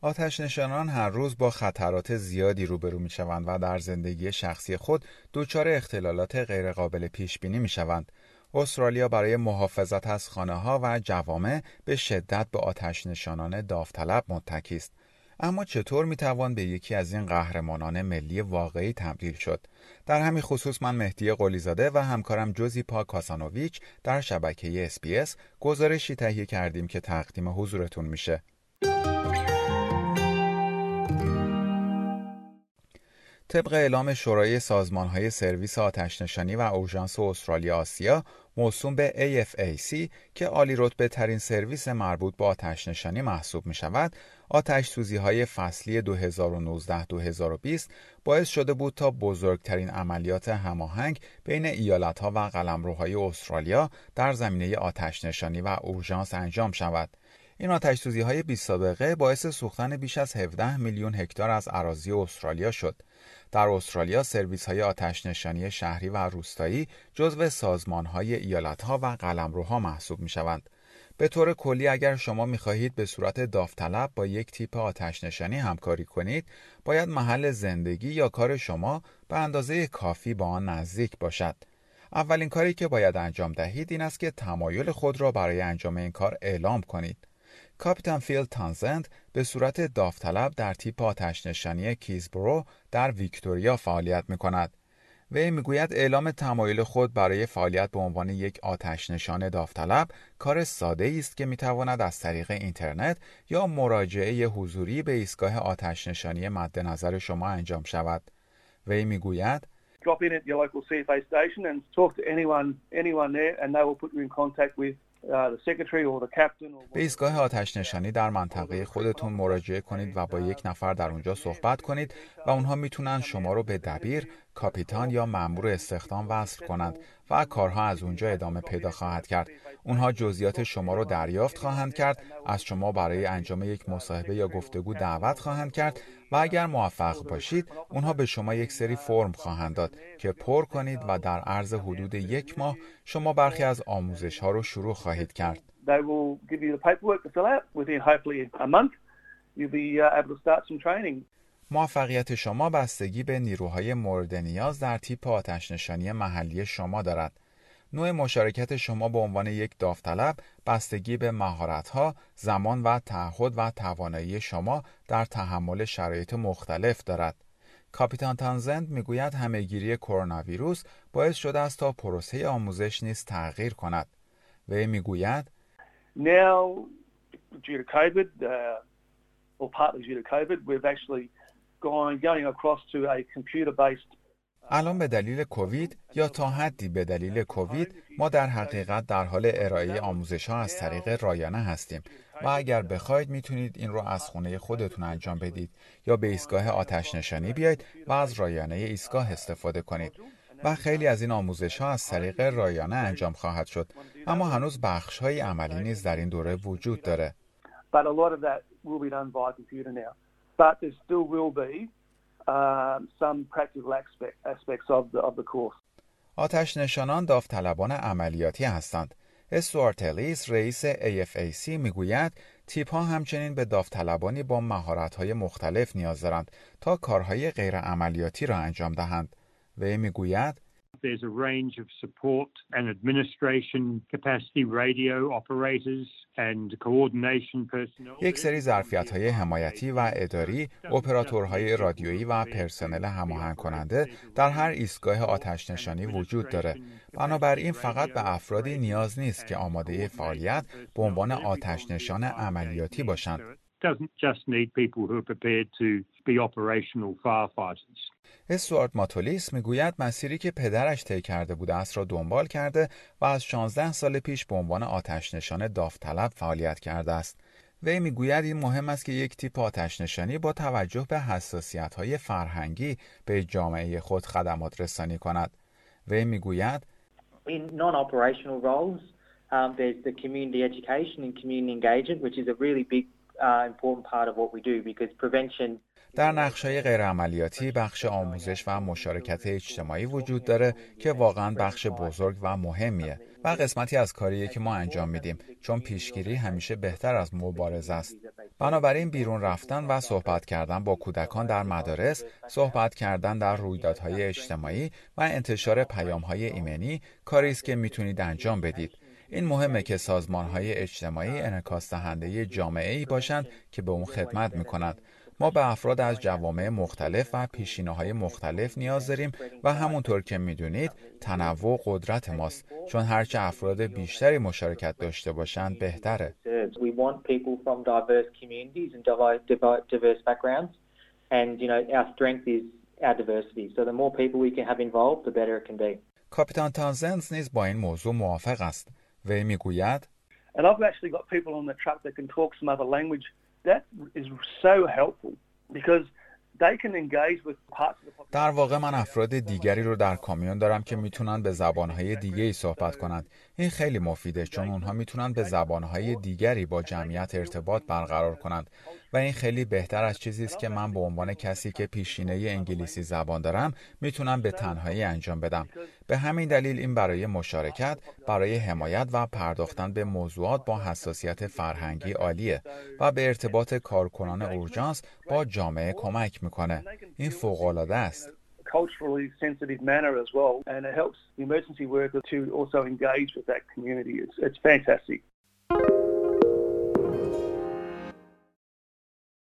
آتش نشانان هر روز با خطرات زیادی روبرو می شوند و در زندگی شخصی خود دچار اختلالات غیرقابل پیش بینی می شوند. استرالیا برای محافظت از خانه ها و جوامع به شدت به آتش نشانان داوطلب متکی است. اما چطور می توان به یکی از این قهرمانان ملی واقعی تبدیل شد؟ در همین خصوص من مهدی قلیزاده و همکارم جوزی پا کاسانوویچ در شبکه اسپیس گزارشی تهیه کردیم که تقدیم حضورتون میشه. طبق اعلام شورای های سرویس آتشنشانی و اورژانس استرالیا آسیا موسوم به AFAC که عالی رتبه ترین سرویس مربوط به آتشنشانی محسوب می شود، آتش سوزی های فصلی 2019-2020 باعث شده بود تا بزرگترین عملیات هماهنگ بین ایالت ها و قلمروهای استرالیا در زمینه آتشنشانی و اورژانس انجام شود. این آتش سوزی های بی سابقه باعث سوختن بیش از 17 میلیون هکتار از اراضی استرالیا شد. در استرالیا سرویس های آتش نشانی شهری و روستایی جزو سازمان های ایالت ها و قلمروها محسوب می شوند. به طور کلی اگر شما می خواهید به صورت داوطلب با یک تیپ آتش نشانی همکاری کنید باید محل زندگی یا کار شما به اندازه کافی با آن نزدیک باشد. اولین کاری که باید انجام دهید این است که تمایل خود را برای انجام این کار اعلام کنید. کاپیتان فیل تانزند به صورت داوطلب در تیپ آتش نشانی کیزبرو در ویکتوریا فعالیت می کند. وی می‌گوید اعلام تمایل خود برای فعالیت به عنوان یک آتش نشان داوطلب کار ساده است که می‌تواند از طریق اینترنت یا مراجعه حضوری به ایستگاه آتش نشانی مد نظر شما انجام شود. وی می‌گوید Drop in at your local CFA station and talk to anyone, anyone there and they will put you in contact with به ایستگاه آتش نشانی در منطقه خودتون مراجعه کنید و با یک نفر در اونجا صحبت کنید و اونها می‌تونن شما رو به دبیر، کاپیتان یا مأمور استخدام وصل کنند و کارها از اونجا ادامه پیدا خواهد کرد. اونها جزئیات شما رو دریافت خواهند کرد، از شما برای انجام یک مصاحبه یا گفتگو دعوت خواهند کرد و اگر موفق باشید اونها به شما یک سری فرم خواهند داد که پر کنید و در عرض حدود یک ماه شما برخی از آموزش ها رو شروع خواهید کرد. موفقیت شما بستگی به نیروهای مورد نیاز در تیپ آتش نشانی محلی شما دارد. نوع مشارکت شما به عنوان یک داوطلب بستگی به مهارت‌ها، زمان و تعهد و توانایی شما در تحمل شرایط مختلف دارد. کاپیتان تانزند می‌گوید همهگیری کرونا ویروس باعث شده است تا پروسه آموزش نیز تغییر کند. وی می‌گوید Now, due to COVID, uh, or partly due to COVID, we've actually gone going across to a computer-based الان به دلیل کووید یا تا حدی به دلیل کووید ما در حقیقت در حال ارائه آموزش ها از طریق رایانه هستیم. و اگر بخواید می‌تونید این رو از خونه خودتون انجام بدید یا به ایستگاه آتش نشانی بیاید و از رایانه ایستگاه استفاده کنید. و خیلی از این آموزش ها از طریق رایانه انجام خواهد شد. اما هنوز بخش های عملی نیز در این دوره وجود داره. آتش نشانان داوطلبان عملیاتی هستند. استوارت الیس رئیس AFAC می‌گوید تیپ ها همچنین به داوطلبانی با مهارت های مختلف نیاز دارند تا کارهای غیر عملیاتی را انجام دهند. وی می‌گوید There's a range of support and administration capacity radio operators and coordination personnel. یک سری ظرفیت های حمایتی و اداری، اپراتورهای رادیویی و پرسنل هماهنگ کننده در هر ایستگاه آتش نشانی وجود داره. بنابراین فقط به افرادی نیاز نیست که آماده فعالیت به عنوان آتش نشان عملیاتی باشند. Doesn't just need people who are prepared to be operational firefighters. استوارت ماتولیس می‌گوید مسیری که پدرش طی کرده بوده است را دنبال کرده و از 16 سال پیش به عنوان آتش نشان داوطلب فعالیت کرده است. وی می‌گوید این مهم است که یک تیپ آتش نشانی با توجه به حساسیت های فرهنگی به جامعه خود خدمات رسانی کند. وی می‌گوید In non-operational roles, um, there's the community education and community engagement, which is a really big در نقشه غیر عملیاتی بخش آموزش و مشارکت اجتماعی وجود داره که واقعا بخش بزرگ و مهمیه و قسمتی از کاریه که ما انجام میدیم چون پیشگیری همیشه بهتر از مبارزه است. بنابراین بیرون رفتن و صحبت کردن با کودکان در مدارس، صحبت کردن در رویدادهای اجتماعی و انتشار پیامهای ایمنی کاری است که می‌تونید انجام بدید. این مهمه که سازمان های اجتماعی انعکاس دهنده جامعه ای باشند که به اون خدمت می کند. ما به افراد از جوامع مختلف و پیشینه های مختلف نیاز داریم و همونطور که می‌دونید تنوع قدرت ماست چون هرچه افراد بیشتری مشارکت داشته باشند بهتره. کاپیتان تانزنز نیز با این موضوع موافق است. وی می‌گوید And I've actually got people on the truck that can talk some other language. That is so helpful because در واقع من افراد دیگری رو در کامیون دارم که می‌تونن به زبانهای دیگه ای صحبت کنند. این خیلی مفیده چون اونها می‌تونن به زبانهای دیگری با جمعیت ارتباط برقرار کنند و این خیلی بهتر از چیزی است که من به عنوان کسی که پیشینه انگلیسی زبان دارم می‌تونم به تنهایی انجام بدم. به همین دلیل این برای مشارکت، برای حمایت و پرداختن به موضوعات با حساسیت فرهنگی عالیه و به ارتباط کارکنان اورژانس با جامعه کمک می‌کنه. این فوق العاده است. culturally sensitive manner as well, and it helps the emergency worker to also engage with that community. It's, it's fantastic.